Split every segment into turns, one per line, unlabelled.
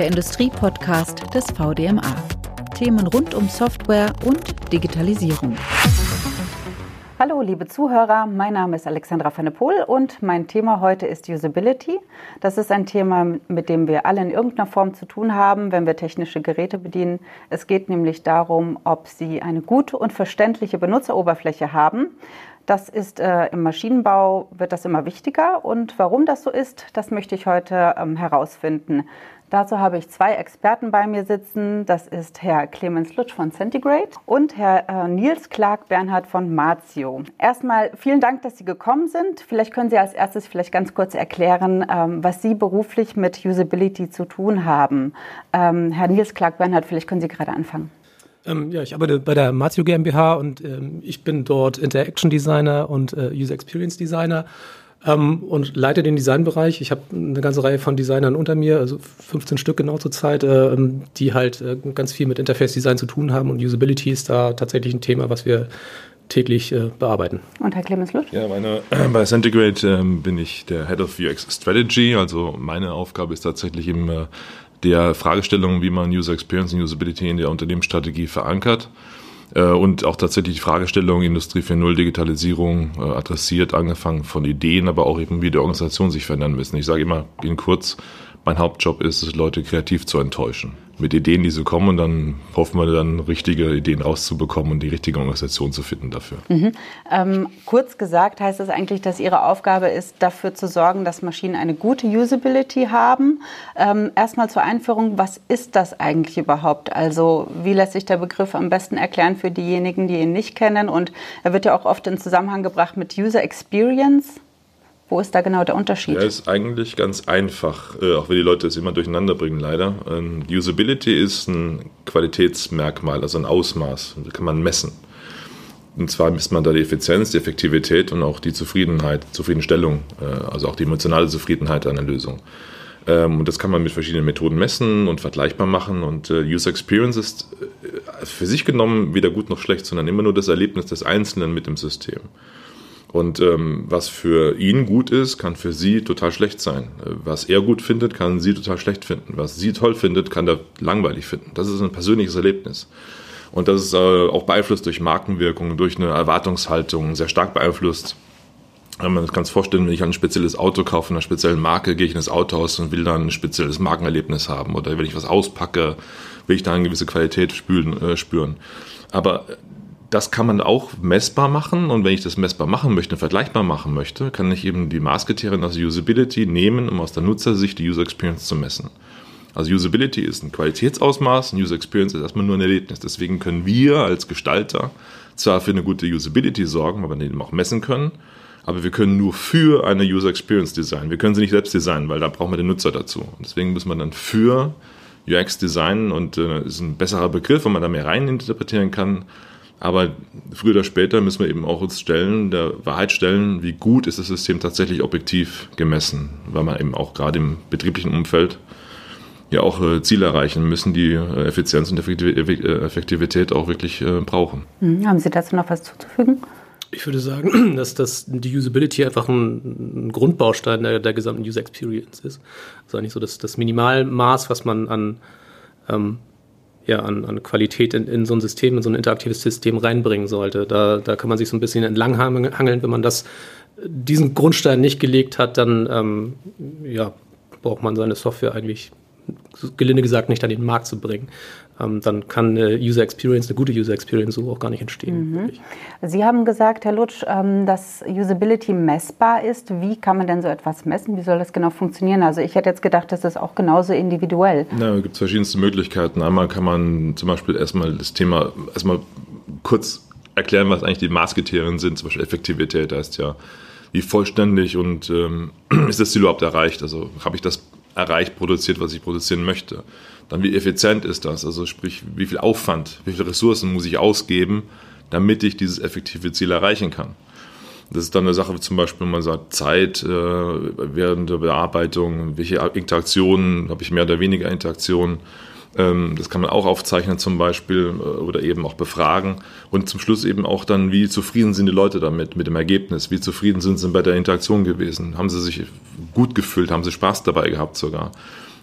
der Industriepodcast des VDMA. Themen rund um Software und Digitalisierung.
Hallo, liebe Zuhörer, mein Name ist Alexandra Fennepol und mein Thema heute ist Usability. Das ist ein Thema, mit dem wir alle in irgendeiner Form zu tun haben, wenn wir technische Geräte bedienen. Es geht nämlich darum, ob sie eine gute und verständliche Benutzeroberfläche haben. Das ist äh, im Maschinenbau wird das immer wichtiger und warum das so ist, das möchte ich heute ähm, herausfinden. Dazu habe ich zwei Experten bei mir sitzen. Das ist Herr Clemens Lutsch von Centigrade und Herr äh, Nils Clark Bernhard von Marzio. Erstmal vielen Dank, dass Sie gekommen sind. Vielleicht können Sie als erstes vielleicht ganz kurz erklären, ähm, was Sie beruflich mit Usability zu tun haben. Ähm, Herr Nils Clark Bernhard, vielleicht können Sie gerade anfangen.
Ähm, ja, ich arbeite bei der Marzio GmbH und ähm, ich bin dort Interaction Designer und äh, User Experience Designer ähm, und leite den Designbereich. Ich habe eine ganze Reihe von Designern unter mir, also 15 Stück genau zur Zeit, äh, die halt äh, ganz viel mit Interface Design zu tun haben und Usability ist da tatsächlich ein Thema, was wir täglich äh, bearbeiten.
Und Herr Clemens Lutsch?
Ja, meine, bei Centigrade ähm, bin ich der Head of UX Strategy. Also meine Aufgabe ist tatsächlich im äh, der Fragestellung, wie man User Experience und Usability in der Unternehmensstrategie verankert und auch tatsächlich die Fragestellung Industrie 4.0 Digitalisierung äh, adressiert, angefangen von Ideen, aber auch eben wie die Organisation sich verändern müssen. Ich sage immer in kurz, mein Hauptjob ist es, Leute kreativ zu enttäuschen mit Ideen, die so kommen und dann hoffen wir dann richtige Ideen rauszubekommen und die richtige Organisation zu finden dafür.
Mhm. Ähm, kurz gesagt heißt das eigentlich, dass Ihre Aufgabe ist, dafür zu sorgen, dass Maschinen eine gute Usability haben. Ähm, erstmal zur Einführung, was ist das eigentlich überhaupt? Also wie lässt sich der Begriff am besten erklären für diejenigen, die ihn nicht kennen? Und er wird ja auch oft in Zusammenhang gebracht mit User Experience. Wo ist da genau der Unterschied?
Ja, ist eigentlich ganz einfach, äh, auch wenn die Leute es immer durcheinander bringen, leider. Ähm, Usability ist ein Qualitätsmerkmal, also ein Ausmaß. Das kann man messen. Und zwar misst man da die Effizienz, die Effektivität und auch die Zufriedenheit, Zufriedenstellung, äh, also auch die emotionale Zufriedenheit einer Lösung. Ähm, und das kann man mit verschiedenen Methoden messen und vergleichbar machen. Und äh, User Experience ist für sich genommen weder gut noch schlecht, sondern immer nur das Erlebnis des Einzelnen mit dem System. Und ähm, was für ihn gut ist, kann für sie total schlecht sein. Was er gut findet, kann sie total schlecht finden. Was sie toll findet, kann er langweilig finden. Das ist ein persönliches Erlebnis. Und das ist äh, auch beeinflusst durch Markenwirkung, durch eine Erwartungshaltung, sehr stark beeinflusst. Man kann es vorstellen, wenn ich ein spezielles Auto kaufe, einer speziellen Marke, gehe ich in das Autohaus und will dann ein spezielles Markenerlebnis haben. Oder wenn ich was auspacke, will ich da eine gewisse Qualität spüren. Äh, spüren. Aber das kann man auch messbar machen und wenn ich das messbar machen möchte, vergleichbar machen möchte, kann ich eben die Maßkriterien aus Usability nehmen, um aus der Nutzersicht die User Experience zu messen. Also Usability ist ein Qualitätsausmaß, und User Experience ist erstmal nur ein Erlebnis. Deswegen können wir als Gestalter zwar für eine gute Usability sorgen, weil wir den auch messen können, aber wir können nur für eine User Experience designen. Wir können sie nicht selbst designen, weil da brauchen wir den Nutzer dazu. Und deswegen muss man dann für UX designen und äh, ist ein besserer Begriff, wo man da mehr rein interpretieren kann. Aber früher oder später müssen wir eben auch uns stellen, der Wahrheit stellen, wie gut ist das System tatsächlich objektiv gemessen, weil man eben auch gerade im betrieblichen Umfeld ja auch äh, Ziele erreichen müssen, die äh, Effizienz und Effektivität auch wirklich äh, brauchen.
Mhm. Haben Sie dazu noch was zuzufügen?
Ich würde sagen, dass das die Usability einfach ein, ein Grundbaustein der, der, gesamten User Experience ist. Also eigentlich so das, das Minimalmaß, was man an ähm, ja, an, an Qualität in, in so ein System, in so ein interaktives System reinbringen sollte. Da, da kann man sich so ein bisschen entlanghangeln. Wenn man das, diesen Grundstein nicht gelegt hat, dann ähm, ja, braucht man seine Software eigentlich, gelinde gesagt, nicht an den Markt zu bringen ähm, dann kann eine User Experience, eine gute User Experience so auch gar nicht entstehen.
Mhm. Sie haben gesagt, Herr Lutsch, ähm, dass Usability messbar ist. Wie kann man denn so etwas messen? Wie soll das genau funktionieren? Also ich hätte jetzt gedacht, das ist auch genauso individuell.
Ja, da gibt es verschiedenste Möglichkeiten. Einmal kann man zum Beispiel erstmal das Thema erstmal kurz erklären, was eigentlich die Maßkriterien sind. Zum Beispiel Effektivität heißt ja, wie vollständig und ähm, ist das Ziel überhaupt erreicht? Also habe ich das erreicht, produziert, was ich produzieren möchte? Dann wie effizient ist das? Also sprich, wie viel Aufwand, wie viele Ressourcen muss ich ausgeben, damit ich dieses effektive Ziel erreichen kann? Das ist dann eine Sache, zum Beispiel, man sagt, Zeit äh, während der Bearbeitung, welche Interaktionen, habe ich mehr oder weniger Interaktionen. Ähm, das kann man auch aufzeichnen zum Beispiel äh, oder eben auch befragen. Und zum Schluss eben auch dann, wie zufrieden sind die Leute damit, mit dem Ergebnis? Wie zufrieden sind sie bei der Interaktion gewesen? Haben sie sich gut gefühlt? Haben sie Spaß dabei gehabt sogar?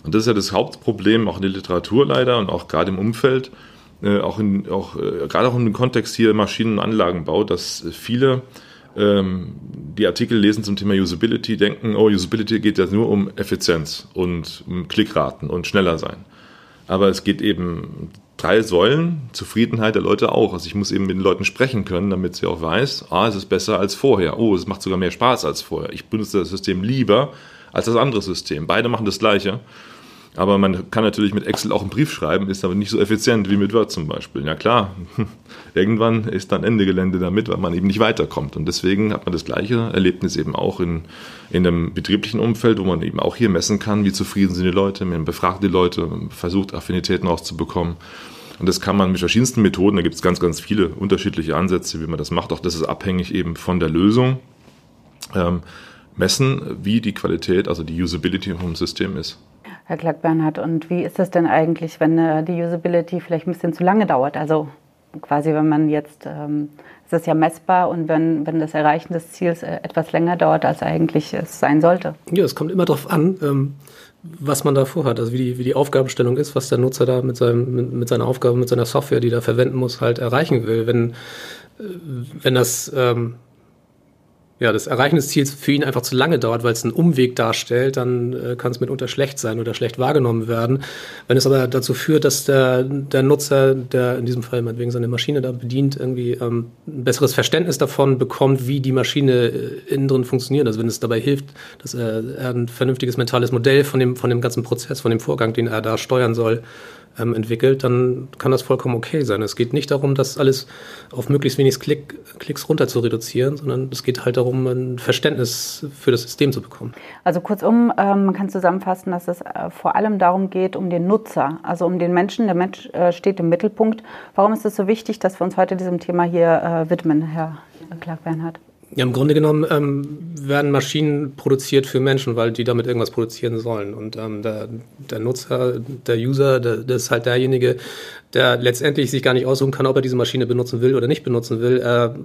Und das ist ja das Hauptproblem, auch in der Literatur leider und auch gerade im Umfeld, äh, auch, in, auch äh, gerade auch im Kontext hier Maschinen- und Anlagenbau, dass viele ähm, die Artikel lesen zum Thema Usability, denken, oh, Usability geht ja nur um Effizienz und um Klickraten und schneller sein. Aber es geht eben drei Säulen, Zufriedenheit der Leute auch. Also ich muss eben mit den Leuten sprechen können, damit sie auch weiß, ah, es ist besser als vorher. Oh, es macht sogar mehr Spaß als vorher. Ich benutze das System lieber als das andere System. Beide machen das Gleiche. Aber man kann natürlich mit Excel auch einen Brief schreiben, ist aber nicht so effizient wie mit Word zum Beispiel. Ja klar, irgendwann ist dann Ende Gelände damit, weil man eben nicht weiterkommt. Und deswegen hat man das gleiche Erlebnis eben auch in, in einem betrieblichen Umfeld, wo man eben auch hier messen kann, wie zufrieden sind die Leute. Man befragt die Leute, versucht Affinitäten rauszubekommen. Und das kann man mit verschiedensten Methoden, da gibt es ganz, ganz viele unterschiedliche Ansätze, wie man das macht. Auch das ist abhängig eben von der Lösung. Ähm, messen, wie die Qualität, also die Usability vom System ist.
Herr Clark-Bernhard, und wie ist das denn eigentlich, wenn äh, die Usability vielleicht ein bisschen zu lange dauert? Also quasi, wenn man jetzt, ähm, es ist ja messbar und wenn, wenn das Erreichen des Ziels äh, etwas länger dauert, als eigentlich es sein sollte.
Ja, es kommt immer darauf an, ähm, was man da vorhat, also wie die, wie die Aufgabenstellung ist, was der Nutzer da mit, seinem, mit, mit seiner Aufgabe, mit seiner Software, die er verwenden muss, halt erreichen will. Wenn, äh, wenn das ähm, ja, das Erreichen des Ziels für ihn einfach zu lange dauert, weil es einen Umweg darstellt, dann äh, kann es mitunter schlecht sein oder schlecht wahrgenommen werden. Wenn es aber dazu führt, dass der, der Nutzer, der in diesem Fall meinetwegen seine Maschine da bedient, irgendwie ähm, ein besseres Verständnis davon bekommt, wie die Maschine äh, innen drin funktioniert, also wenn es dabei hilft, dass er, er ein vernünftiges mentales Modell von dem, von dem ganzen Prozess, von dem Vorgang, den er da steuern soll, ähm, entwickelt, dann kann das vollkommen okay sein. Es geht nicht darum, das alles auf möglichst wenig Klick, Klicks runter zu reduzieren, sondern es geht halt darum, ein Verständnis für das System zu bekommen.
Also kurzum, ähm, man kann zusammenfassen, dass es äh, vor allem darum geht, um den Nutzer, also um den Menschen. Der Mensch äh, steht im Mittelpunkt. Warum ist es so wichtig, dass wir uns heute diesem Thema hier äh, widmen, Herr Clark-Bernhard?
Ja, im Grunde genommen ähm, werden Maschinen produziert für Menschen, weil die damit irgendwas produzieren sollen. Und ähm, der, der, Nutzer, der User, der, der, ist halt derjenige, der letztendlich sich gar nicht aussuchen kann, ob er diese Maschine benutzen will oder nicht benutzen will. Er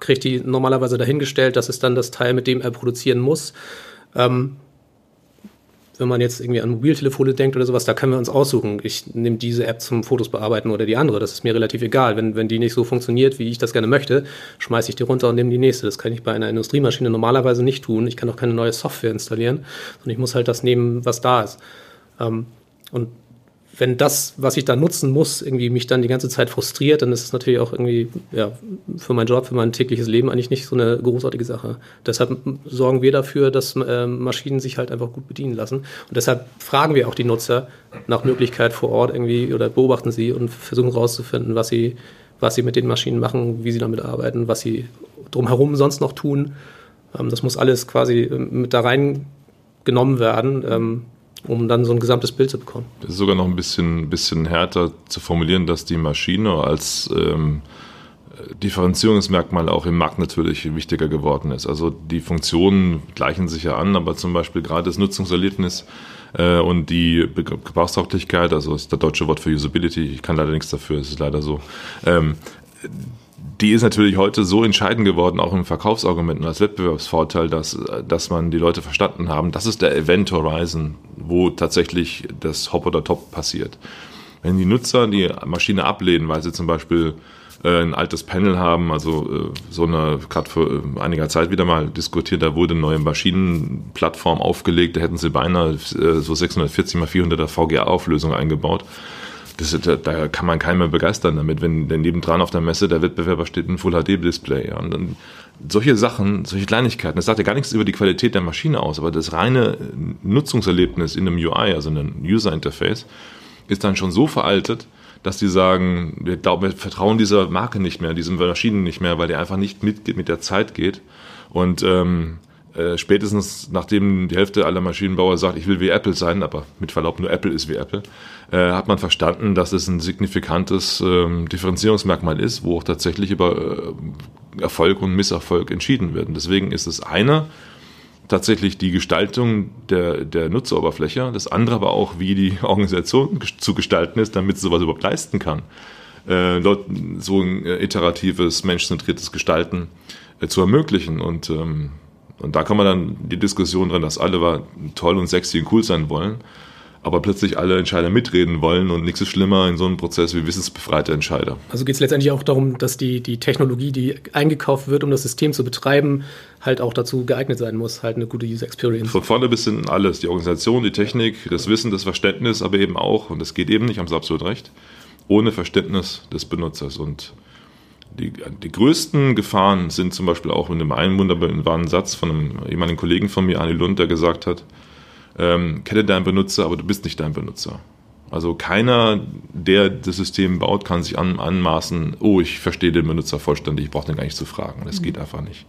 kriegt die normalerweise dahingestellt, das ist dann das Teil, mit dem er produzieren muss. Ähm, wenn man jetzt irgendwie an Mobiltelefone denkt oder sowas, da können wir uns aussuchen. Ich nehme diese App zum Fotos bearbeiten oder die andere. Das ist mir relativ egal. Wenn, wenn die nicht so funktioniert, wie ich das gerne möchte, schmeiße ich die runter und nehme die nächste. Das kann ich bei einer Industriemaschine normalerweise nicht tun. Ich kann auch keine neue Software installieren, sondern ich muss halt das nehmen, was da ist. Ähm, und wenn das, was ich da nutzen muss, irgendwie mich dann die ganze Zeit frustriert, dann ist es natürlich auch irgendwie ja, für meinen Job, für mein tägliches Leben eigentlich nicht so eine großartige Sache. Deshalb sorgen wir dafür, dass äh, Maschinen sich halt einfach gut bedienen lassen. Und deshalb fragen wir auch die Nutzer nach Möglichkeit vor Ort irgendwie oder beobachten sie und versuchen herauszufinden, was sie, was sie mit den Maschinen machen, wie sie damit arbeiten, was sie drumherum sonst noch tun. Ähm, das muss alles quasi äh, mit da reingenommen werden. Ähm, um dann so ein gesamtes Bild zu bekommen.
Das ist sogar noch ein bisschen, bisschen härter zu formulieren, dass die Maschine als ähm, Differenzierungsmerkmal auch im Markt natürlich wichtiger geworden ist. Also die Funktionen gleichen sich ja an, aber zum Beispiel gerade das Nutzungserlebnis äh, und die Gebrauchstauglichkeit, also ist das deutsche Wort für Usability, ich kann leider nichts dafür, es ist leider so, ähm, die ist natürlich heute so entscheidend geworden, auch im Verkaufsargument und als Wettbewerbsvorteil, dass, dass man die Leute verstanden haben, das ist der Event Horizon, wo tatsächlich das Hop oder Top passiert. Wenn die Nutzer die Maschine ablehnen, weil sie zum Beispiel äh, ein altes Panel haben, also äh, so eine, gerade vor äh, einiger Zeit wieder mal diskutiert, da wurde eine neue Maschinenplattform aufgelegt, da hätten sie beinahe so 640 x 400er VGA-Auflösung eingebaut das, da, da kann man keinen mehr begeistern damit, wenn denn nebendran auf der Messe der Wettbewerber steht ein Full-HD-Display. Ja. Und dann solche Sachen, solche Kleinigkeiten, das sagt ja gar nichts über die Qualität der Maschine aus, aber das reine Nutzungserlebnis in einem UI, also in einem User-Interface, ist dann schon so veraltet, dass die sagen, wir, glauben, wir vertrauen dieser Marke nicht mehr, diesen Maschinen nicht mehr, weil die einfach nicht mit, mit der Zeit geht. Und ähm, äh, spätestens nachdem die Hälfte aller Maschinenbauer sagt, ich will wie Apple sein, aber mit Verlaub nur Apple ist wie Apple, äh, hat man verstanden, dass es ein signifikantes ähm, Differenzierungsmerkmal ist, wo auch tatsächlich über äh, Erfolg und Misserfolg entschieden wird. Und deswegen ist das eine tatsächlich die Gestaltung der, der Nutzeroberfläche, das andere aber auch, wie die Organisation zu gestalten ist, damit sie sowas überhaupt leisten kann. Äh, so ein äh, iteratives, menschzentriertes Gestalten äh, zu ermöglichen. Und ähm, und da kann man dann die Diskussion drin, dass alle toll und sexy und cool sein wollen. aber plötzlich alle Entscheider mitreden wollen und nichts ist schlimmer in so einem Prozess wie wissensbefreite Entscheider.
Also geht es letztendlich auch darum, dass die, die Technologie, die eingekauft wird, um das System zu betreiben, halt auch dazu geeignet sein muss, halt eine gute User Experience.
Von vorne bis hinten alles, die Organisation, die Technik, das Wissen, das Verständnis, aber eben auch, und das geht eben nicht, haben Sie absolut recht, ohne Verständnis des Benutzers. Und die, die größten Gefahren sind zum Beispiel auch in dem einen wunderbaren Satz von einem ehemaligen Kollegen von mir, Arne Lund, der gesagt hat, ähm, kenne deinen Benutzer, aber du bist nicht dein Benutzer. Also keiner, der das System baut, kann sich an, anmaßen, oh, ich verstehe den Benutzer vollständig, ich brauche den gar nicht zu fragen. Das mhm. geht einfach nicht.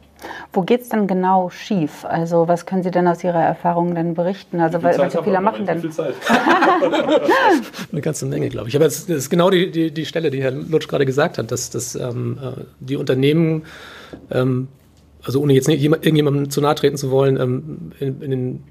Wo geht es denn genau schief? Also was können Sie denn aus Ihrer Erfahrung denn berichten? Also weil, welche Fehler machen denn?
Eine ganze Menge, glaube ich. Aber das ist genau die, die, die Stelle, die Herr Lutsch gerade gesagt hat, dass, dass ähm, äh, die Unternehmen ähm, also ohne jetzt irgendjemandem zu nahe treten zu wollen, ähm, in, in, den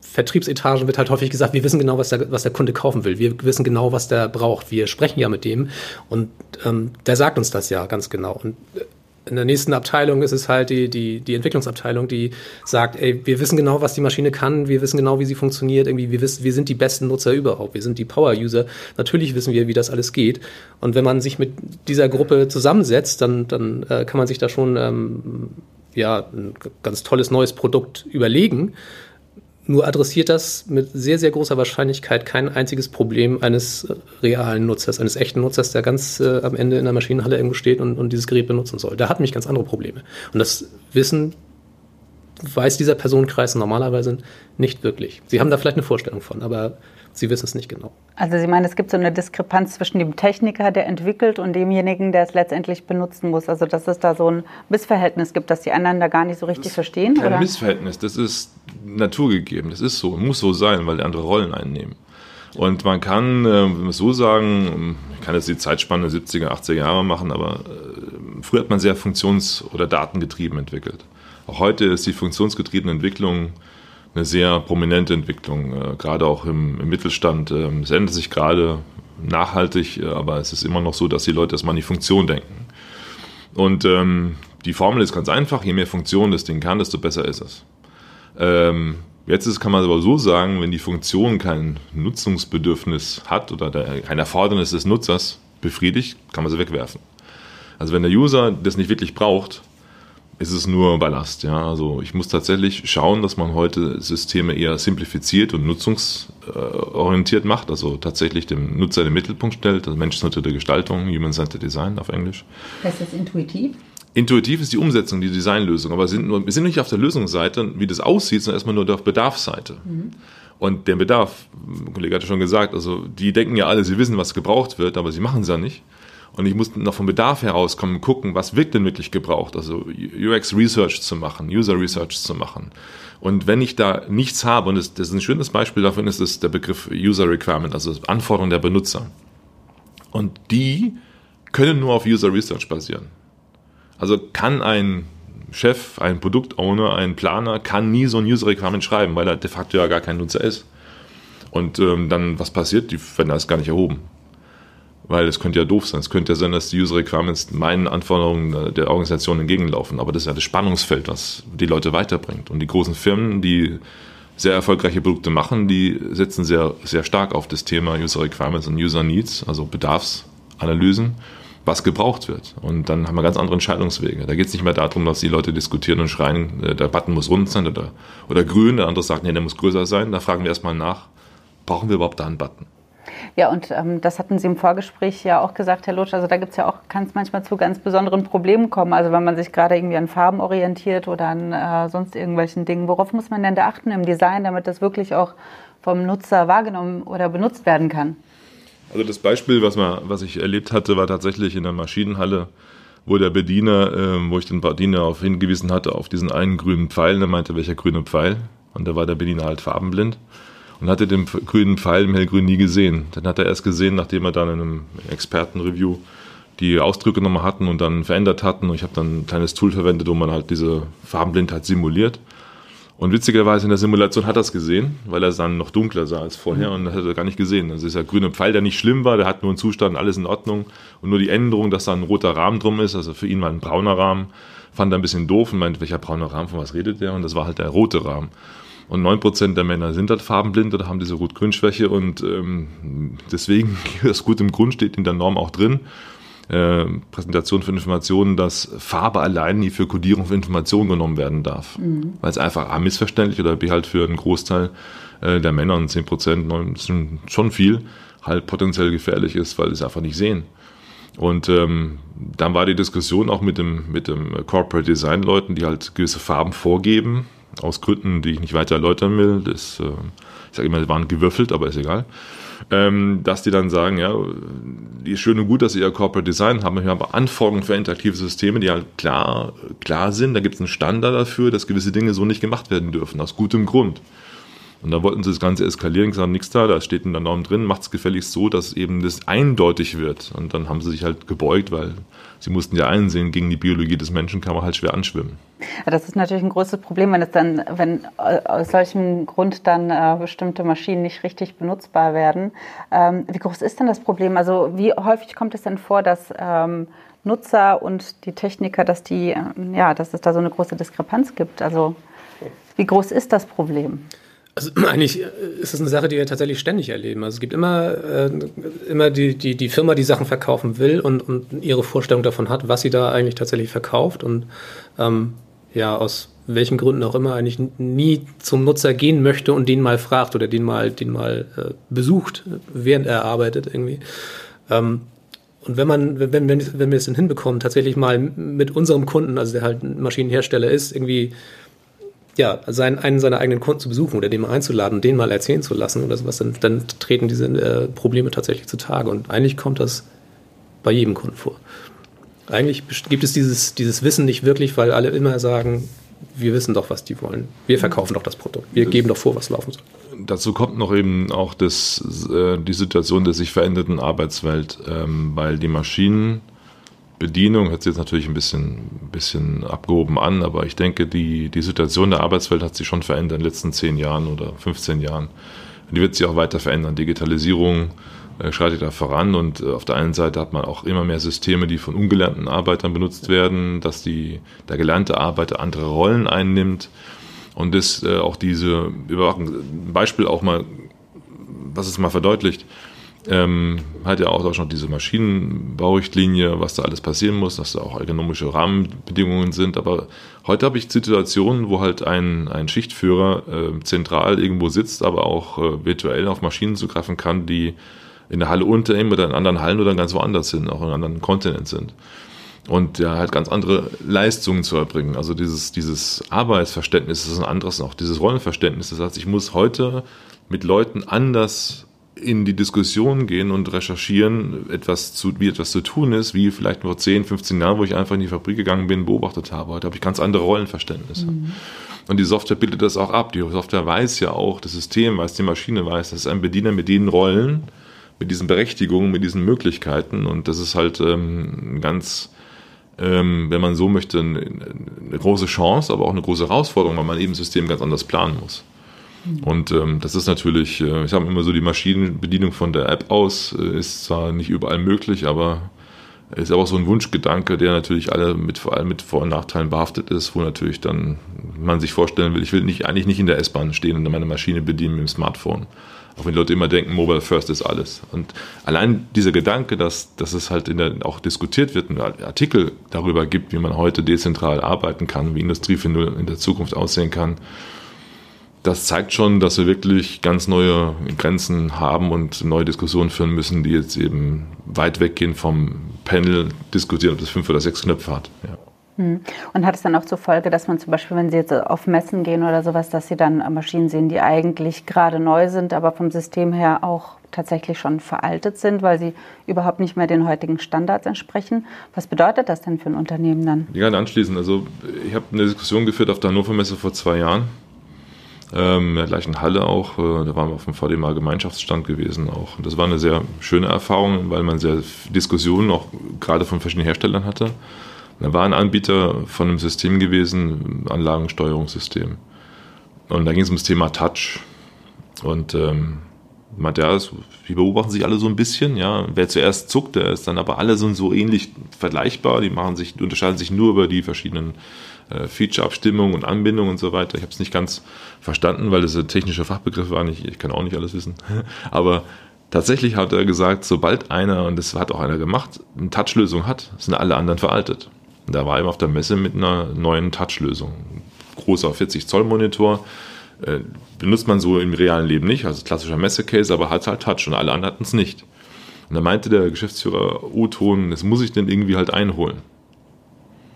Vertriebsetagen wird halt häufig gesagt, wir wissen genau, was der, was der Kunde kaufen will. Wir wissen genau, was der braucht. Wir sprechen ja mit dem und ähm, der sagt uns das ja ganz genau. Und äh, in der nächsten Abteilung ist es halt die, die, die Entwicklungsabteilung, die sagt, ey, wir wissen genau, was die Maschine kann, wir wissen genau, wie sie funktioniert, irgendwie, wir wissen, wir sind die besten Nutzer überhaupt, wir sind die Power-User. Natürlich wissen wir, wie das alles geht. Und wenn man sich mit dieser Gruppe zusammensetzt, dann, dann äh, kann man sich da schon ähm, ja, ein ganz tolles neues Produkt überlegen. Nur adressiert das mit sehr, sehr großer Wahrscheinlichkeit kein einziges Problem eines realen Nutzers, eines echten Nutzers, der ganz äh, am Ende in der Maschinenhalle irgendwo steht und, und dieses Gerät benutzen soll. Der hat nämlich ganz andere Probleme. Und das Wissen weiß dieser Personenkreis normalerweise nicht wirklich. Sie haben da vielleicht eine Vorstellung von, aber Sie wissen es nicht genau.
Also Sie meinen, es gibt so eine Diskrepanz zwischen dem Techniker, der entwickelt, und demjenigen, der es letztendlich benutzen muss. Also dass es da so ein Missverhältnis gibt, dass die einander gar nicht so richtig verstehen?
Kein
oder?
Missverhältnis, das ist naturgegeben. Das ist so, muss so sein, weil die andere Rollen einnehmen. Und man kann, äh, wenn wir es so sagen, ich kann jetzt die Zeitspanne 70er, 80er Jahre machen, aber äh, früher hat man sehr funktions- oder datengetrieben entwickelt. Auch heute ist die funktionsgetriebene Entwicklung eine sehr prominente Entwicklung, äh, gerade auch im, im Mittelstand. Äh, es ändert sich gerade nachhaltig, äh, aber es ist immer noch so, dass die Leute erstmal an die Funktion denken. Und ähm, die Formel ist ganz einfach, je mehr Funktion das Ding kann, desto besser ist es. Ähm, jetzt ist, kann man aber so sagen, wenn die Funktion kein Nutzungsbedürfnis hat oder der, kein Erfordernis des Nutzers befriedigt, kann man sie wegwerfen. Also wenn der User das nicht wirklich braucht, ist es nur Ballast. Ja? Also ich muss tatsächlich schauen, dass man heute Systeme eher simplifiziert und nutzungsorientiert macht, also tatsächlich dem Nutzer den Mittelpunkt stellt, also menschenzentrierte Gestaltung, Human-Centered Design auf Englisch.
Heißt das intuitiv?
Intuitiv ist die Umsetzung, die Designlösung, aber sind nur, wir sind nicht auf der Lösungsseite, wie das aussieht, sondern erstmal nur auf Bedarfsseite. Mhm. Und der Bedarf, ein Kollege hatte schon gesagt, also die denken ja alle, sie wissen, was gebraucht wird, aber sie machen es ja nicht. Und ich musste noch vom Bedarf herauskommen, gucken, was wird denn wirklich gebraucht? Also UX Research zu machen, User Research zu machen. Und wenn ich da nichts habe, und das, das ist ein schönes Beispiel davon, ist es der Begriff User Requirement, also Anforderungen der Benutzer. Und die können nur auf User Research basieren. Also kann ein Chef, ein Produktowner, ein Planer, kann nie so ein User Requirement schreiben, weil er de facto ja gar kein Nutzer ist. Und ähm, dann, was passiert? Die werden das gar nicht erhoben. Weil es könnte ja doof sein. Es könnte ja sein, dass die User Requirements meinen Anforderungen der Organisation entgegenlaufen. Aber das ist ja das Spannungsfeld, was die Leute weiterbringt. Und die großen Firmen, die sehr erfolgreiche Produkte machen, die setzen sehr, sehr stark auf das Thema User Requirements und User Needs, also Bedarfsanalysen, was gebraucht wird. Und dann haben wir ganz andere Entscheidungswege. Da geht es nicht mehr darum, dass die Leute diskutieren und schreien, äh, der Button muss rund sein oder, oder grün, der andere sagt, nee, der muss größer sein. Da fragen wir erstmal nach, brauchen wir überhaupt da einen Button?
Ja, und ähm, das hatten Sie im Vorgespräch ja auch gesagt, Herr Lutsch. Also da gibt es ja auch, kann es manchmal zu ganz besonderen Problemen kommen. Also wenn man sich gerade irgendwie an Farben orientiert oder an äh, sonst irgendwelchen Dingen. Worauf muss man denn da achten im Design, damit das wirklich auch vom Nutzer wahrgenommen oder benutzt werden kann?
Also das Beispiel, was, man, was ich erlebt hatte, war tatsächlich in der Maschinenhalle, wo der Bediener, äh, wo ich den Bediener darauf hingewiesen hatte, auf diesen einen grünen Pfeil. Und er meinte, welcher grüne Pfeil? Und da war der Bediener halt farbenblind und hatte den grünen Pfeil im Hellgrün nie gesehen. Dann hat er erst gesehen, nachdem er dann in einem Expertenreview die Ausdrücke nochmal hatten und dann verändert hatten. Und ich habe dann ein kleines Tool verwendet, wo man halt diese Farbenblindheit simuliert. Und witzigerweise in der Simulation hat er es gesehen, weil er es dann noch dunkler sah als vorher und das hat er gar nicht gesehen. Also dieser grüne Pfeil, der nicht schlimm war, der hat nur einen Zustand, alles in Ordnung. Und nur die Änderung, dass da ein roter Rahmen drum ist, also für ihn war ein brauner Rahmen, fand er ein bisschen doof und meinte, welcher brauner Rahmen, von was redet der? Und das war halt der rote Rahmen. Und 9% der Männer sind halt farbenblind oder haben diese Rot-Grün-Schwäche und ähm, deswegen, das gut im Grund steht in der Norm auch drin, äh, Präsentation von Informationen, dass Farbe allein nie für Kodierung von Informationen genommen werden darf. Mhm. Weil es einfach A, missverständlich oder B, halt für einen Großteil äh, der Männer und 10 Prozent, sind schon viel, halt potenziell gefährlich ist, weil sie es einfach nicht sehen. Und ähm, dann war die Diskussion auch mit dem, mit dem Corporate Design Leuten, die halt gewisse Farben vorgeben, aus Gründen, die ich nicht weiter erläutern will. Das, äh, ich sage immer, die waren gewürfelt, aber ist egal. Ähm, dass die dann sagen, ja, die ist schön und gut, dass sie ihr Corporate Design haben, wir aber Anforderungen für interaktive Systeme, die halt klar, klar sind. Da gibt es einen Standard dafür, dass gewisse Dinge so nicht gemacht werden dürfen, aus gutem Grund. Und dann wollten sie das Ganze eskalieren, gesagt, nichts da, da steht in der Norm drin, macht es gefälligst so, dass eben das eindeutig wird. Und dann haben sie sich halt gebeugt, weil sie mussten ja einsehen, gegen die Biologie des Menschen kann man halt schwer anschwimmen.
Das ist natürlich ein großes Problem, wenn es dann, wenn aus solchem Grund dann äh, bestimmte Maschinen nicht richtig benutzbar werden. Ähm, wie groß ist denn das Problem? Also wie häufig kommt es denn vor, dass ähm, Nutzer und die Techniker, dass die, äh, ja, dass es da so eine große Diskrepanz gibt? Also wie groß ist das Problem?
Also eigentlich ist es eine Sache, die wir tatsächlich ständig erleben. Also es gibt immer, äh, immer die, die, die Firma, die Sachen verkaufen will und, und ihre Vorstellung davon hat, was sie da eigentlich tatsächlich verkauft und ähm, ja, aus welchen Gründen auch immer eigentlich nie zum Nutzer gehen möchte und den mal fragt oder den mal, den mal äh, besucht, während er arbeitet irgendwie. Ähm, und wenn man, wenn, wenn, wenn wir es dann hinbekommen, tatsächlich mal mit unserem Kunden, also der halt ein Maschinenhersteller ist, irgendwie ja, seinen, einen seiner eigenen Kunden zu besuchen oder den mal einzuladen, den mal erzählen zu lassen oder sowas, dann, dann treten diese äh, Probleme tatsächlich zutage. Und eigentlich kommt das bei jedem Kunden vor. Eigentlich gibt es dieses, dieses Wissen nicht wirklich, weil alle immer sagen, wir wissen doch, was die wollen. Wir verkaufen doch das Produkt. Wir geben doch vor, was laufen soll.
Dazu kommt noch eben auch das, äh, die Situation der sich veränderten Arbeitswelt, ähm, weil die Maschinen Bedienung hört sich jetzt natürlich ein bisschen, bisschen abgehoben an, aber ich denke, die, die Situation der Arbeitswelt hat sich schon verändert in den letzten 10 Jahren oder 15 Jahren. Die wird sich auch weiter verändern. Digitalisierung schreitet da voran und äh, auf der einen Seite hat man auch immer mehr Systeme, die von ungelernten Arbeitern benutzt werden, dass die, der gelernte Arbeiter andere Rollen einnimmt und das äh, auch diese Überwachung, Beispiel auch mal, was es mal verdeutlicht, ähm, hat ja auch schon diese Maschinenbaurichtlinie, was da alles passieren muss, dass da auch ergonomische Rahmenbedingungen sind. Aber heute habe ich Situationen, wo halt ein, ein Schichtführer äh, zentral irgendwo sitzt, aber auch äh, virtuell auf Maschinen zugreifen kann, die in der Halle unter ihm oder in anderen Hallen oder ganz woanders sind, auch in einem anderen Kontinent sind. Und ja, halt ganz andere Leistungen zu erbringen. Also dieses, dieses Arbeitsverständnis ist ein anderes, auch dieses Rollenverständnis. Das heißt, ich muss heute mit Leuten anders in die Diskussion gehen und recherchieren, etwas zu, wie etwas zu tun ist, wie vielleicht vor 10, 15 Jahren, wo ich einfach in die Fabrik gegangen bin, beobachtet habe. Heute habe ich ganz andere Rollenverständnisse. Mhm. Und die Software bildet das auch ab. Die Software weiß ja auch, das System weiß, die Maschine weiß, das ist ein Bediener mit den Rollen, mit diesen Berechtigungen, mit diesen Möglichkeiten. Und das ist halt ähm, ganz, ähm, wenn man so möchte, eine, große Chance, aber auch eine große Herausforderung, weil man eben das System ganz anders planen muss. Und ähm, das ist natürlich, äh, ich habe immer so die Maschinenbedienung von der App aus, äh, ist zwar nicht überall möglich, aber ist aber auch so ein Wunschgedanke, der natürlich alle mit vor allem mit Vor- und Nachteilen behaftet ist, wo natürlich dann man sich vorstellen will, ich will nicht eigentlich nicht in der S-Bahn stehen und meine Maschine bedienen mit dem Smartphone. Auch wenn Leute immer denken, Mobile First ist alles. Und allein dieser Gedanke, dass, dass es halt der, auch diskutiert wird, ein Artikel darüber gibt, wie man heute dezentral arbeiten kann, wie Industrie in der Zukunft aussehen kann, das zeigt schon, dass wir wirklich ganz neue Grenzen haben und neue Diskussionen führen müssen, die jetzt eben weit weggehen vom Panel diskutieren, ob das fünf oder sechs Knöpfe hat. Ja.
Hm. Und hat es dann auch zur Folge, dass man zum Beispiel, wenn Sie jetzt auf Messen gehen oder sowas, dass Sie dann Maschinen sehen, die eigentlich gerade neu sind, aber vom System her auch tatsächlich schon veraltet sind, weil sie überhaupt nicht mehr den heutigen Standards entsprechen. Was bedeutet das denn für ein Unternehmen dann?
Ich kann anschließen. Also ich habe eine Diskussion geführt auf der Hannover Messe vor zwei Jahren ähm, in der gleichen Halle auch. Äh, da waren wir auf dem VDMA Gemeinschaftsstand gewesen auch. Und das war eine sehr schöne Erfahrung, weil man sehr Diskussionen auch gerade von verschiedenen Herstellern hatte. Da war ein Anbieter von einem System gewesen, Anlagensteuerungssystem. Und da ging es um das Thema Touch. Und ähm, Meint ja, die beobachten sich alle so ein bisschen, ja. Wer zuerst zuckt, der ist dann aber alle sind so ähnlich vergleichbar. Die machen sich, unterscheiden sich nur über die verschiedenen äh, Feature-Abstimmungen und Anbindungen und so weiter. Ich habe es nicht ganz verstanden, weil das ein technischer Fachbegriff war. Nicht, ich kann auch nicht alles wissen. aber tatsächlich hat er gesagt, sobald einer, und das hat auch einer gemacht, eine Touch-Lösung hat, sind alle anderen veraltet. Und da war eben auf der Messe mit einer neuen Touch-Lösung. Großer 40 Zoll Monitor, äh, benutzt man so im realen Leben nicht, also klassischer Messecase, aber hat halt Touch und alle anderen hatten es nicht. Und da meinte der Geschäftsführer O-Ton, das muss ich denn irgendwie halt einholen.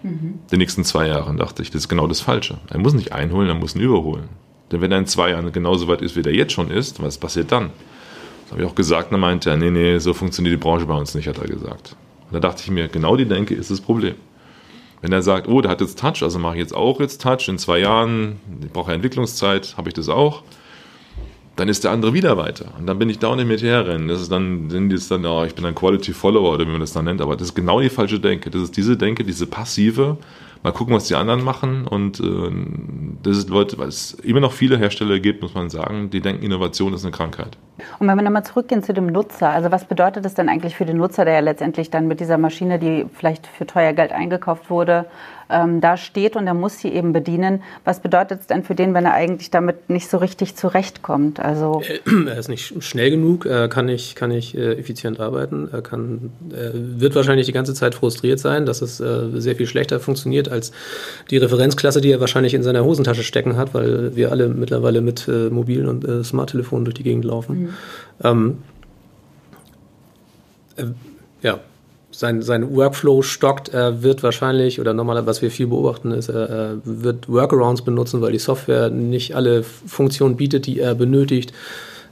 Mhm. Die nächsten zwei Jahre, dachte ich, das ist genau das Falsche. Er muss nicht einholen, er muss ihn überholen. Denn wenn er in zwei Jahren genauso weit ist, wie der jetzt schon ist, was passiert dann? Das habe ich auch gesagt, er meinte er, nee, nee, so funktioniert die Branche bei uns nicht, hat er gesagt. Und da dachte ich mir, genau die Denke ist das Problem. Wenn er sagt, oh, der hat jetzt Touch, also mache ich jetzt auch jetzt Touch, in zwei Jahren, brauche Entwicklungszeit, habe ich das auch, dann ist der andere wieder weiter. Und dann bin ich da und mit herrennen. Das ist dann, sind die dann, oh, ich bin ein Quality Follower oder wie man das dann nennt, aber das ist genau die falsche Denke. Das ist diese Denke, diese passive, mal gucken, was die anderen machen. Und äh, das ist Leute, weil es immer noch viele Hersteller gibt, muss man sagen, die denken, Innovation ist eine Krankheit.
Und wenn wir nochmal zurückgehen zu dem Nutzer, also was bedeutet das denn eigentlich für den Nutzer, der ja letztendlich dann mit dieser Maschine, die vielleicht für teuer Geld eingekauft wurde, ähm, da steht und er muss sie eben bedienen. Was bedeutet es denn für den, wenn er eigentlich damit nicht so richtig zurechtkommt? Also
er ist nicht schnell genug, er kann nicht, kann nicht äh, effizient arbeiten, er kann, er wird wahrscheinlich die ganze Zeit frustriert sein, dass es äh, sehr viel schlechter funktioniert als die Referenzklasse, die er wahrscheinlich in seiner Hosentasche stecken hat, weil wir alle mittlerweile mit äh, mobilen und äh, Smarttelefonen durch die Gegend laufen. Mhm. Ähm, äh, ja, sein, sein Workflow stockt, er wird wahrscheinlich, oder normalerweise, was wir viel beobachten, ist, er, er, wird Workarounds benutzen, weil die Software nicht alle Funktionen bietet, die er benötigt.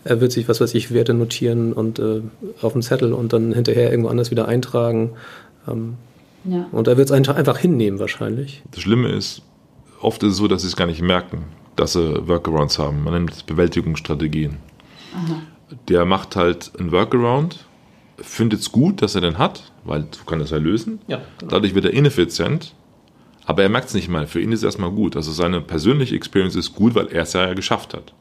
Er wird sich, was weiß ich, Werte notieren und äh, auf dem Zettel und dann hinterher irgendwo anders wieder eintragen. Ähm, ja. Und er wird es einfach hinnehmen wahrscheinlich.
Das Schlimme ist, oft ist es so, dass sie es gar nicht merken, dass sie Workarounds haben. Man nennt es Bewältigungsstrategien. Aha. Der macht halt ein Workaround, findet es gut, dass er den hat, weil so kann das ja lösen. Ja, genau. Dadurch wird er ineffizient, aber er merkt es nicht mal. Für ihn ist es erstmal gut. Also seine persönliche Experience ist gut, weil er es ja geschafft hat.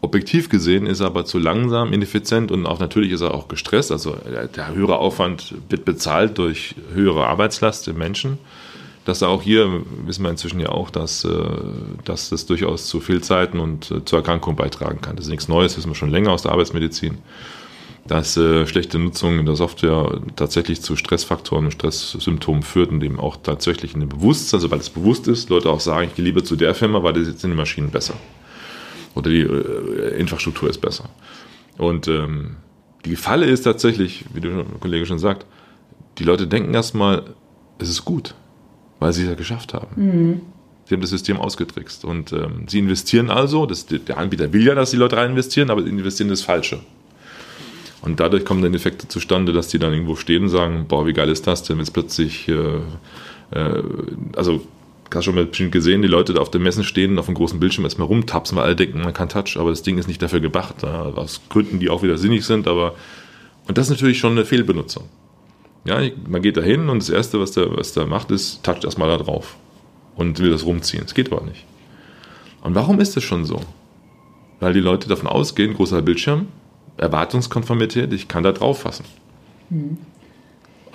Objektiv gesehen ist er aber zu langsam, ineffizient und auch natürlich ist er auch gestresst. Also der höhere Aufwand wird bezahlt durch höhere Arbeitslast im Menschen. Dass er auch hier, wissen wir inzwischen ja auch, dass, äh, dass das durchaus zu Fehlzeiten und äh, zur Erkrankung beitragen kann. Das ist nichts Neues, wissen wir schon länger aus der Arbeitsmedizin dass äh, schlechte Nutzung in der Software tatsächlich zu Stressfaktoren und Stresssymptomen führt und eben auch tatsächlich in dem Bewusstsein, sobald es bewusst ist, Leute auch sagen, ich gehe lieber zu der Firma, weil jetzt sind die Maschinen besser. Oder die äh, Infrastruktur ist besser. Und ähm, die Falle ist tatsächlich, wie der Kollege schon sagt, die Leute denken erstmal, es ist gut, weil sie es ja geschafft haben. Mhm. Sie haben das System ausgetrickst. Und ähm, sie investieren also, das, der Anbieter will ja, dass die Leute rein investieren, aber investieren das Falsche. Und dadurch kommen dann Effekte zustande, dass die dann irgendwo stehen und sagen, boah, wie geil ist das denn, wenn es plötzlich, äh, äh, also hast schon mal gesehen, die Leute da auf den Messen stehen, auf dem großen Bildschirm erstmal rumtapsen, weil alle denken, man kann Touch, aber das Ding ist nicht dafür gebracht, ja, aus Gründen, die auch wieder sinnig sind, aber und das ist natürlich schon eine Fehlbenutzung. Ja, man geht da hin und das Erste, was der, was der macht, ist, toucht erstmal da drauf und will das rumziehen. Das geht aber nicht. Und warum ist das schon so? Weil die Leute davon ausgehen, großer Bildschirm, Erwartungskonformität, ich kann da drauf fassen. Mhm.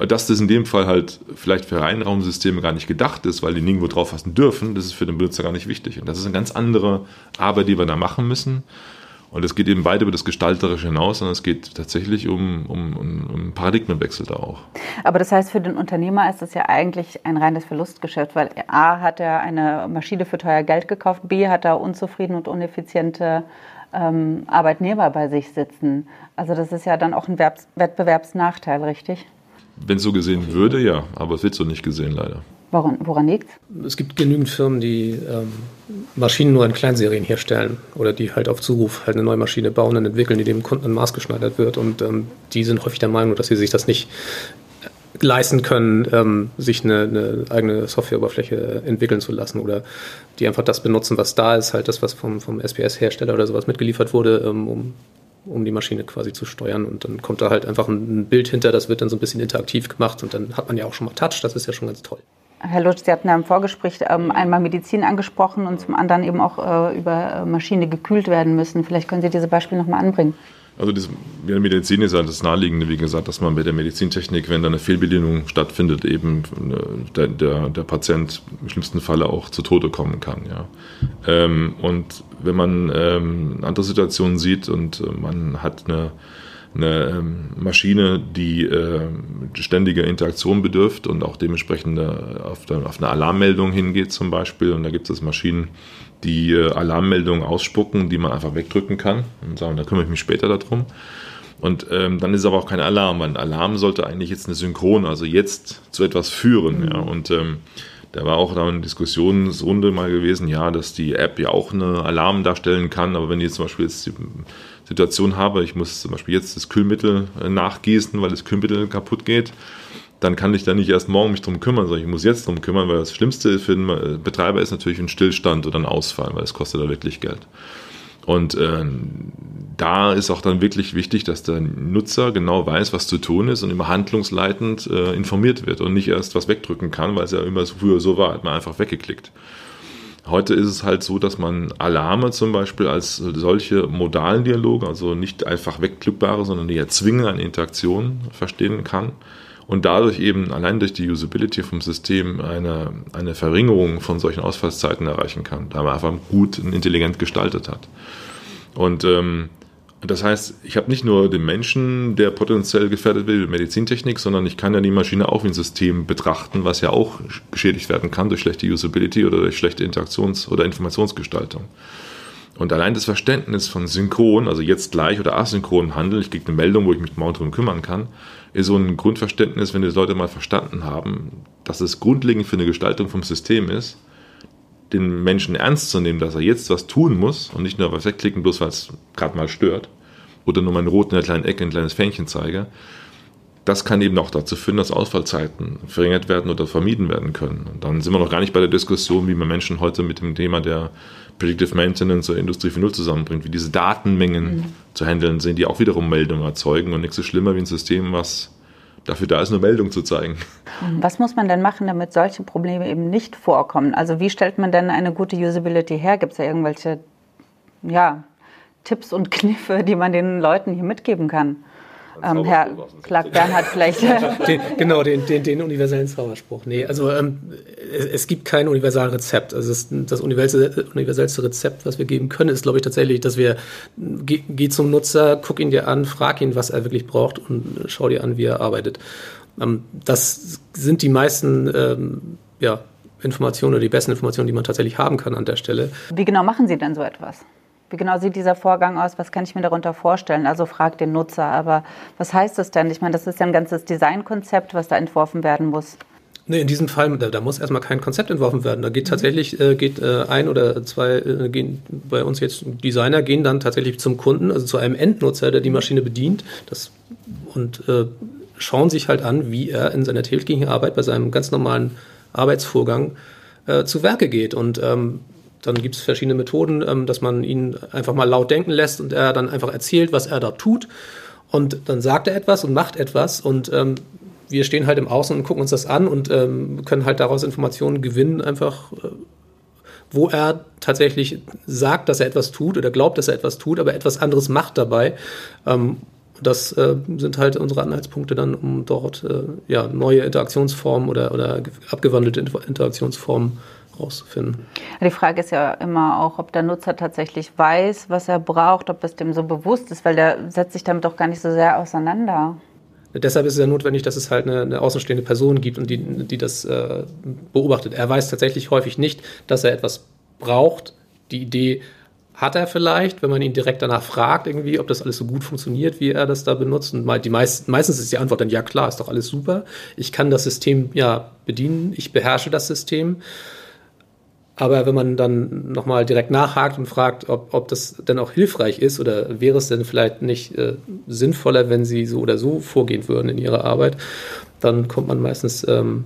Dass das in dem Fall halt vielleicht für Reinraumsysteme gar nicht gedacht ist, weil die nirgendwo drauf fassen dürfen, das ist für den Benutzer gar nicht wichtig. Und das ist eine ganz andere Arbeit, die wir da machen müssen. Und es geht eben weit über das Gestalterische hinaus, sondern es geht tatsächlich um, um, um, um Paradigmenwechsel da auch.
Aber das heißt, für den Unternehmer ist das ja eigentlich ein reines Verlustgeschäft, weil A hat er eine Maschine für teuer Geld gekauft, B hat er unzufriedene und uneffiziente ähm, Arbeitnehmer bei sich sitzen. Also das ist ja dann auch ein Wettbewerbsnachteil, richtig?
Wenn es so gesehen würde, ja, aber es wird so nicht gesehen, leider.
Woran, woran liegt
es? gibt genügend Firmen, die ähm, Maschinen nur in Kleinserien herstellen oder die halt auf Zuruf halt eine neue Maschine bauen und entwickeln, die dem Kunden maßgeschneidert wird. Und ähm, die sind häufig der Meinung, dass sie sich das nicht leisten können, ähm, sich eine, eine, eigene Softwareoberfläche entwickeln zu lassen oder die einfach das benutzen, was da ist, halt das, was vom, vom SPS-Hersteller oder sowas mitgeliefert wurde, ähm, um, um die Maschine quasi zu steuern. Und dann kommt da halt einfach ein, Bild hinter, das wird dann so ein bisschen interaktiv gemacht und dann hat man ja auch schon mal Touch, das ist ja schon ganz toll.
Herr Lutsch, Sie hatten ja im Vorgespräch ähm, einmal Medizin angesprochen und zum anderen eben auch äh, über Maschine gekühlt werden müssen. Vielleicht können Sie diese Beispiele nochmal anbringen.
Also das, in der Medizin ist ja das Naheliegende, wie gesagt, dass man bei der Medizintechnik, wenn da eine Fehlbedienung stattfindet, eben äh, der, der, der Patient im schlimmsten Falle auch zu Tode kommen kann. Ja. Ähm, und wenn man ähm, andere Situationen sieht und äh, man hat eine eine ähm, Maschine, die äh, ständige Interaktion bedürft und auch dementsprechend auf, auf eine Alarmmeldung hingeht zum Beispiel. Und da gibt es Maschinen, die äh, Alarmmeldungen ausspucken, die man einfach wegdrücken kann und sagen, da kümmere ich mich später darum. Und ähm, dann ist aber auch kein Alarm, weil ein Alarm sollte eigentlich jetzt eine Synchron, also jetzt zu etwas führen. Mhm. Ja. Und ähm, da war auch da eine Diskussionsrunde mal gewesen, ja, dass die App ja auch eine Alarm darstellen kann, aber wenn die zum Beispiel jetzt die Situation habe, ich muss zum Beispiel jetzt das Kühlmittel äh, nachgießen, weil das Kühlmittel kaputt geht, dann kann ich da nicht erst morgen mich drum kümmern, sondern ich muss jetzt drum kümmern, weil das Schlimmste für den Betreiber ist natürlich ein Stillstand oder ein Ausfall, weil es kostet da wirklich Geld. Und äh, da ist auch dann wirklich wichtig, dass der Nutzer genau weiß, was zu tun ist und immer handlungsleitend äh, informiert wird und nicht erst was wegdrücken kann, weil es ja immer früher so war, hat man einfach weggeklickt. Heute ist es halt so, dass man Alarme zum Beispiel als solche modalen Dialoge, also nicht einfach wegklickbare, sondern die erzwingen eine Interaktion verstehen kann und dadurch eben allein durch die Usability vom System eine, eine Verringerung von solchen Ausfallszeiten erreichen kann, da man einfach gut und intelligent gestaltet hat. Und ähm, das heißt, ich habe nicht nur den Menschen, der potenziell gefährdet wird mit Medizintechnik, sondern ich kann ja die Maschine auch wie ein System betrachten, was ja auch geschädigt werden kann durch schlechte Usability oder durch schlechte Interaktions- oder Informationsgestaltung. Und allein das Verständnis von synchron, also jetzt gleich oder asynchron Handeln, ich kriege eine Meldung, wo ich mich morgen drum kümmern kann, ist so ein Grundverständnis, wenn die Leute mal verstanden haben, dass es grundlegend für eine Gestaltung vom System ist, den Menschen ernst zu nehmen, dass er jetzt was tun muss und nicht nur was wegklicken, bloß weil es gerade mal stört. Oder nur mein Rot in der kleinen Ecke ein kleines Fähnchen zeige. Das kann eben auch dazu führen, dass Ausfallzeiten verringert werden oder vermieden werden können. Und dann sind wir noch gar nicht bei der Diskussion, wie man Menschen heute mit dem Thema der Predictive Maintenance oder Industrie 4.0 zusammenbringt, wie diese Datenmengen mhm. zu handeln sind, die auch wiederum Meldungen erzeugen und nichts so schlimmer wie ein System, was dafür da ist, eine Meldung zu zeigen.
Was muss man denn machen, damit solche Probleme eben nicht vorkommen? Also wie stellt man denn eine gute Usability her? Gibt es da irgendwelche ja, Tipps und Kniffe, die man den Leuten hier mitgeben kann? Ähm, Herr Clark-Bernhard vielleicht.
Den, genau, den, den, den, universellen Zauberspruch. Nee, also ähm, es, es, gibt kein Universalrezept. Also es, das universellste Rezept, was wir geben können, ist, glaube ich, tatsächlich, dass wir geh, geh, zum Nutzer, guck ihn dir an, frag ihn, was er wirklich braucht und schau dir an, wie er arbeitet. Ähm, das sind die meisten ähm, ja, Informationen oder die besten Informationen, die man tatsächlich haben kann an der Stelle.
Wie genau machen Sie denn so etwas? Wie genau sieht dieser Vorgang aus? Was kann ich mir darunter vorstellen? Also fragt den Nutzer. Aber was heißt das denn? Ich meine, das ist ja ein ganzes Designkonzept, was da entworfen werden muss.
Nee, in diesem Fall, da, da, muss erstmal kein Konzept entworfen werden. Da geht tatsächlich, äh, geht äh, ein oder zwei, äh, gehen bei uns jetzt Designer, gehen dann tatsächlich zum Kunden, also zu einem Endnutzer, der die Maschine bedient das, und äh, schauen sich halt an, wie er in seiner täglichen Arbeit bei seinem ganz normalen Arbeitsvorgang äh, zu Werke geht. Und ähm, dann gibt es verschiedene Methoden, ähm, dass man ihn einfach mal laut denken lässt und er dann einfach erzählt, was er da tut. Und dann sagt er etwas und macht etwas und ähm, wir stehen halt im Außen und gucken uns das an und ähm, können halt daraus Informationen gewinnen, einfach äh, wo er tatsächlich sagt, dass er etwas tut oder glaubt, dass er etwas tut, aber etwas anderes macht dabei. Ähm, das äh, sind halt unsere Anhaltspunkte dann, um dort äh, ja, neue Interaktionsformen oder, oder abgewandelte Interaktionsformen rauszufinden.
Die Frage ist ja immer auch, ob der Nutzer tatsächlich weiß, was er braucht, ob es dem so bewusst ist, weil der setzt sich damit doch gar nicht so sehr auseinander.
Deshalb ist es ja notwendig, dass es halt eine, eine außenstehende Person gibt und die, die das äh, beobachtet. Er weiß tatsächlich häufig nicht, dass er etwas braucht. Die Idee hat er vielleicht, wenn man ihn direkt danach fragt, irgendwie, ob das alles so gut funktioniert, wie er das da benutzt. Und die meist, meistens ist die Antwort dann, ja klar, ist doch alles super. Ich kann das System ja bedienen, ich beherrsche das System. Aber wenn man dann nochmal direkt nachhakt und fragt, ob, ob das denn auch hilfreich ist oder wäre es denn vielleicht nicht äh, sinnvoller, wenn sie so oder so vorgehen würden in ihrer Arbeit, dann kommt man meistens ähm,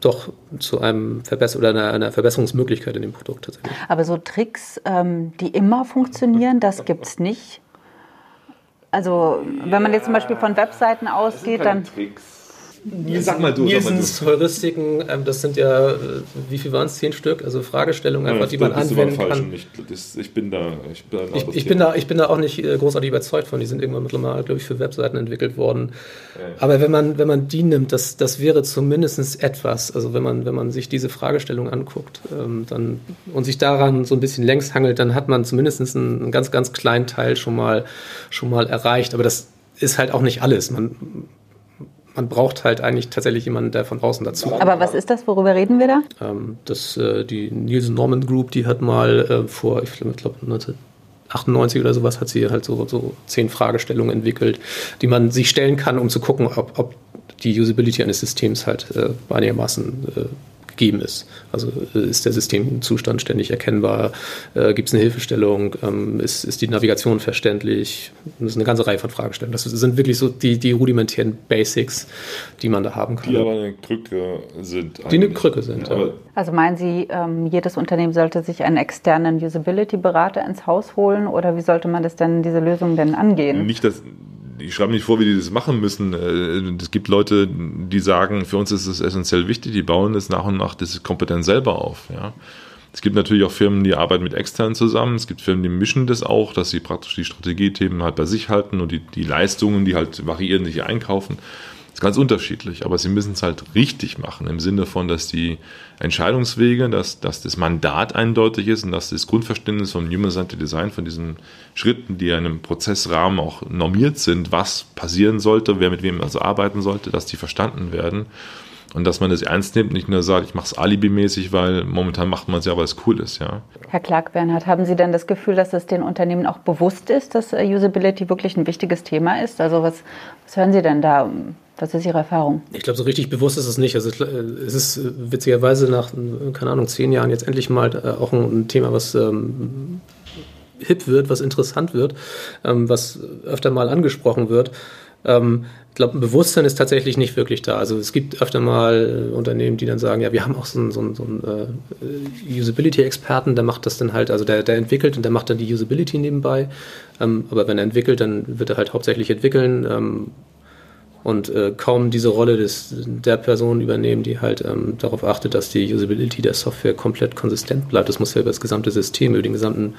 doch zu einem Verbesser oder einer, einer, Verbesserungsmöglichkeit in dem Produkt tatsächlich.
Aber so Tricks, ähm, die immer funktionieren, das gibt es nicht. Also wenn man jetzt zum Beispiel von Webseiten ausgeht, dann...
Tricks
Sag mal du. Nielsens Heuristiken, ähm, das sind ja, äh, wie viel waren es? Zehn Stück? Also Fragestellungen einfach, ja, die man anwenden kann.
Ich, das, ich, bin da,
ich, bin da, ich, ich bin da, ich bin da auch nicht äh, großartig überzeugt von. Die sind irgendwann mittlerweile, glaube ich, für Webseiten entwickelt worden. Ja. Aber wenn man, wenn man die nimmt, das, das wäre zumindest etwas. Also wenn man, wenn man sich diese Fragestellung anguckt ähm, dann, und sich daran so ein bisschen längs hangelt, dann hat man zumindest einen, einen ganz, ganz kleinen Teil schon mal, schon mal erreicht. Aber das ist halt auch nicht alles. Man, man braucht halt eigentlich tatsächlich jemanden, der von außen dazu.
Aber was ist das? Worüber reden wir da?
Ähm, das, äh, die Nielsen Norman Group, die hat mal äh, vor, ich glaube, 1998 oder sowas, hat sie halt so, so zehn Fragestellungen entwickelt, die man sich stellen kann, um zu gucken, ob, ob die Usability eines Systems halt äh, einigermaßen äh, gegeben ist. Also äh, ist der Systemzustand ständig erkennbar? Äh, Gibt es eine Hilfestellung? Ähm, ist, ist die Navigation verständlich? Das ist eine ganze Reihe von Fragestellungen. Das sind wirklich so die, die rudimentären Basics, die man da haben kann.
Die aber eine Krücke sind.
Die eine Krücke sind. Ja.
Also meinen Sie, ähm, jedes Unternehmen sollte sich einen externen Usability-Berater ins Haus holen oder wie sollte man das denn, diese Lösung denn angehen?
Nicht, dass ich schreibe nicht vor, wie die das machen müssen. Äh, es gibt Leute, die sagen, für uns ist es essentiell wichtig, die bauen es nach und nach diese Kompetenz selber auf. Ja. Es gibt natürlich auch Firmen, die arbeiten mit externen zusammen. Es gibt Firmen, die mischen das auch, dass sie praktisch die Strategiethemen halt bei sich halten und die, die Leistungen, die halt variieren, sich einkaufen ist ganz unterschiedlich, aber sie müssen es halt richtig machen, im Sinne von, dass die Entscheidungswege, dass, dass das Mandat eindeutig ist und dass das Grundverständnis von Human-Centered Design, von diesen Schritten, die in einem Prozessrahmen auch normiert sind, was passieren sollte, wer mit wem also arbeiten sollte, dass die verstanden werden und dass man das ernst nimmt, nicht nur sagt, ich mache es alibimäßig, weil momentan macht man es ja, weil es cool ist. Ja.
Herr Clark-Bernhard, haben Sie denn das Gefühl, dass es den Unternehmen auch bewusst ist, dass äh, Usability wirklich ein wichtiges Thema ist? Also was, was hören Sie denn da? Was ist Ihre Erfahrung?
Ich glaube, so richtig bewusst ist es nicht. Also es ist äh, witzigerweise nach, keine Ahnung, zehn Jahren jetzt endlich mal äh, auch ein Thema, was ähm, hip wird, was interessant wird, ähm, was öfter mal angesprochen wird. Ähm, ich glaube, ein Bewusstsein ist tatsächlich nicht wirklich da. Also es gibt öfter mal äh, Unternehmen, die dann sagen, ja, wir haben auch so einen, so einen, so einen äh, Usability-Experten, der macht das dann halt, also der, der entwickelt und der macht dann die Usability nebenbei. Ähm, aber wenn er entwickelt, dann wird er halt hauptsächlich entwickeln. Ähm, und äh, kaum diese Rolle des, der Person übernehmen, die halt ähm, darauf achtet, dass die Usability der Software komplett konsistent bleibt. Das muss ja über das gesamte System, über den gesamten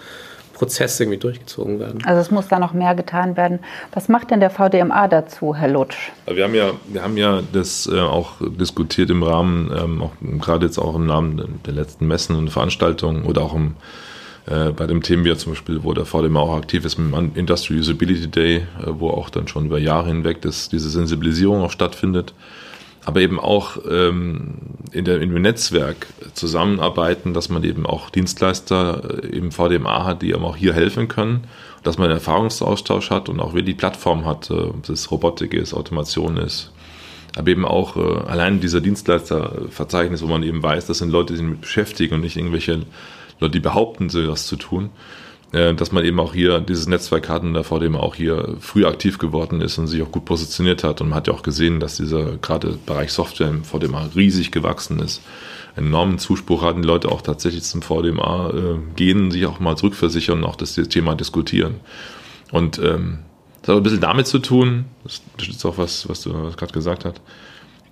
Prozess irgendwie durchgezogen werden.
Also es muss da noch mehr getan werden. Was macht denn der VDMA dazu, Herr Lutsch?
Wir haben ja, wir haben ja das äh, auch diskutiert im Rahmen, ähm, auch gerade jetzt auch im Rahmen der letzten Messen und Veranstaltungen oder auch im äh, bei dem Themen wie zum Beispiel, wo der VDM auch aktiv ist mit dem Industrial Usability Day, äh, wo auch dann schon über Jahre hinweg das, diese Sensibilisierung auch stattfindet. Aber eben auch ähm, in, der, in dem Netzwerk zusammenarbeiten, dass man eben auch Dienstleister äh, im VDMA hat, die eben auch hier helfen können, dass man einen Erfahrungsaustausch hat und auch wie die Plattform hat, äh, ob das Robotik ist, Automation ist, aber eben auch äh, allein dieser Dienstleisterverzeichnis, wo man eben weiß, das sind Leute, die sich damit beschäftigen und nicht irgendwelche Leute, die behaupten, so was zu tun, dass man eben auch hier dieses Netzwerk hat und der VDM auch hier früh aktiv geworden ist und sich auch gut positioniert hat. Und man hat ja auch gesehen, dass dieser gerade Bereich Software im VDMA riesig gewachsen ist, enormen Zuspruch hatten, die Leute auch tatsächlich zum VDMA äh, gehen, sich auch mal zurückversichern und auch das Thema diskutieren. Und ähm, das hat ein bisschen damit zu tun, das ist auch was, was du gerade gesagt hast,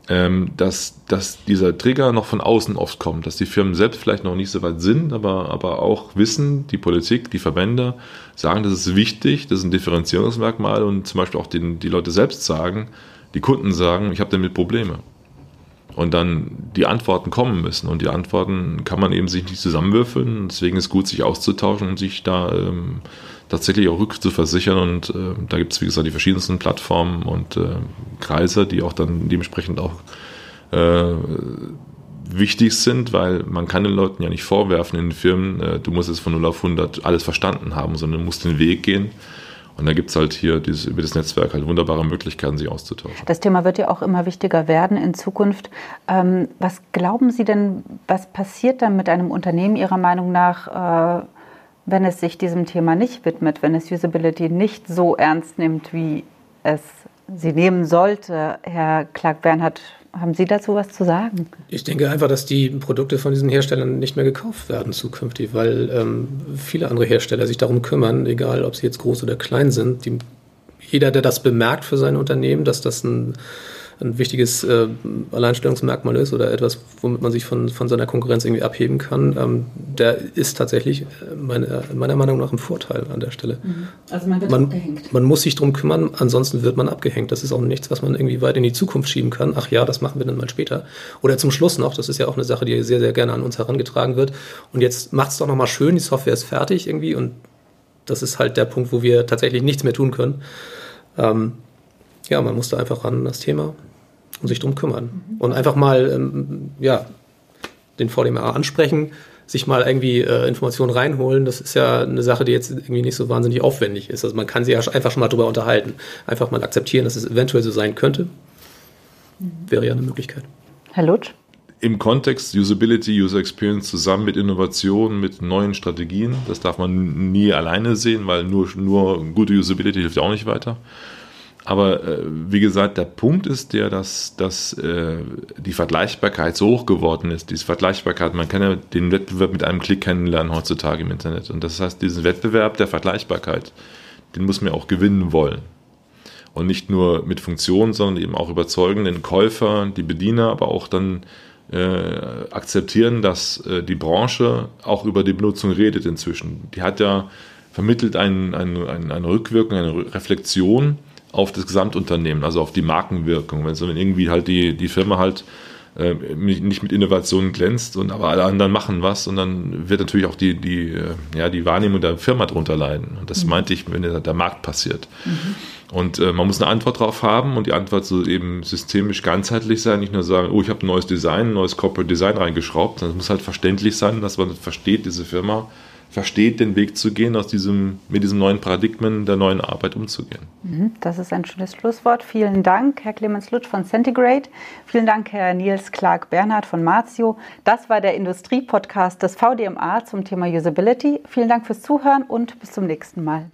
ähm, dass, dass dieser Trigger noch von außen oft kommt, dass die Firmen selbst vielleicht noch nicht so weit sind, aber, aber auch wissen, die Politik, die Verbände sagen, das ist wichtig, das ist ein Differenzierungsmerkmal und zum Beispiel auch den, die Leute selbst sagen, die Kunden sagen, ich habe damit Probleme. Und dann die Antworten kommen müssen. Und die Antworten kann man eben sich nicht zusammenwürfeln. Deswegen ist es gut, sich auszutauschen und sich da ähm, tatsächlich auch rückzuversichern. Und äh, da gibt es, wie gesagt, die verschiedensten Plattformen und äh, Kreise, die auch dann dementsprechend auch äh, wichtig sind, weil man kann den Leuten ja nicht vorwerfen in den Firmen, äh, du musst es von 0 auf 100 alles verstanden haben, sondern du musst den Weg gehen. Und da gibt es halt hier dieses, über das Netzwerk halt wunderbare Möglichkeiten, sich auszutauschen.
Das Thema wird ja auch immer wichtiger werden in Zukunft. Ähm, was glauben Sie denn, was passiert dann mit einem Unternehmen Ihrer Meinung nach, äh, wenn es sich diesem Thema nicht widmet, wenn es Usability nicht so ernst nimmt, wie es sie nehmen sollte. Herr Clark-Bernhard, haben Sie dazu was zu sagen?
Ich denke einfach, dass die Produkte von diesen Herstellern nicht mehr gekauft werden zukünftig, weil ähm, viele andere Hersteller sich darum kümmern, egal ob sie jetzt groß oder klein sind. Die, jeder, der das bemerkt für sein Unternehmen, dass das ein ein wichtiges äh, Alleinstellungsmerkmal ist oder etwas, womit man sich von, von seiner Konkurrenz irgendwie abheben kann, ähm, der ist tatsächlich äh, meine, meiner Meinung nach ein Vorteil an der Stelle. Mhm.
Also man wird
man,
abgehängt.
Man muss sich drum kümmern, ansonsten wird man abgehängt. Das ist auch nichts, was man irgendwie weit in die Zukunft schieben kann. Ach ja, das machen wir dann mal später. Oder zum Schluss noch, das ist ja auch eine Sache, die sehr, sehr gerne an uns herangetragen wird. Und jetzt macht es doch nochmal schön, die Software ist fertig irgendwie und das ist halt der Punkt, wo wir tatsächlich nichts mehr tun können. Ähm, ja, man muss da einfach ran das Thema und sich drum kümmern. Mhm. Und einfach mal, ähm, ja, den VDMA ansprechen, sich mal irgendwie äh, Informationen reinholen. Das ist ja eine Sache, die jetzt irgendwie nicht so wahnsinnig aufwendig ist. Also man kann sich ja einfach schon mal drüber unterhalten. Einfach mal akzeptieren, dass es eventuell so sein könnte. Mhm. Wäre ja eine Möglichkeit.
Herr Lutsch?
Im Kontext Usability, User Experience zusammen mit Innovationen, mit neuen Strategien. Das darf man nie alleine sehen, weil nur, nur gute Usability hilft ja auch nicht weiter. Aber äh, wie gesagt, der Punkt ist der, dass, dass äh, die Vergleichbarkeit so hoch geworden ist. Diese Vergleichbarkeit, man kann ja den Wettbewerb mit einem Klick kennenlernen heutzutage im Internet. Und das heißt, diesen Wettbewerb der Vergleichbarkeit, den muss man auch gewinnen wollen. Und nicht nur mit Funktionen, sondern eben auch überzeugen den Käufer, die Bediener, aber auch dann äh, akzeptieren, dass äh, die Branche auch über die Benutzung redet inzwischen. Die hat ja vermittelt ein, ein, ein, eine Rückwirkung, eine Reflexion auf das Gesamtunternehmen, also auf die Markenwirkung. Wenn, so, irgendwie halt die, die Firma halt äh, nicht mit Innovationen glänzt und aber alle anderen machen was und dann wird natürlich auch die, die, äh, ja, die Wahrnehmung der Firma darunter leiden. Und das mhm. meinte ich, wenn der, der Markt passiert. Mhm. Und äh, man muss eine Antwort darauf haben und die Antwort soll eben systemisch ganzheitlich sein, nicht nur sagen, oh, ich habe ein neues Design, ein neues Corporate Design reingeschraubt, sondern es muss halt verständlich sein, dass man versteht, diese Firma versteht, den Weg zu gehen, aus diesem, mit diesem neuen Paradigmen der neuen Arbeit umzugehen.
Mhm, das ist ein schönes Schlusswort. Vielen Dank, Herr Clemens Lutsch von Centigrade. Vielen Dank, Herr Nils Clark Bernhard von Marzio. Das war der Industriepodcast des VDMA zum Thema Usability. Vielen Dank fürs Zuhören und bis zum nächsten Mal.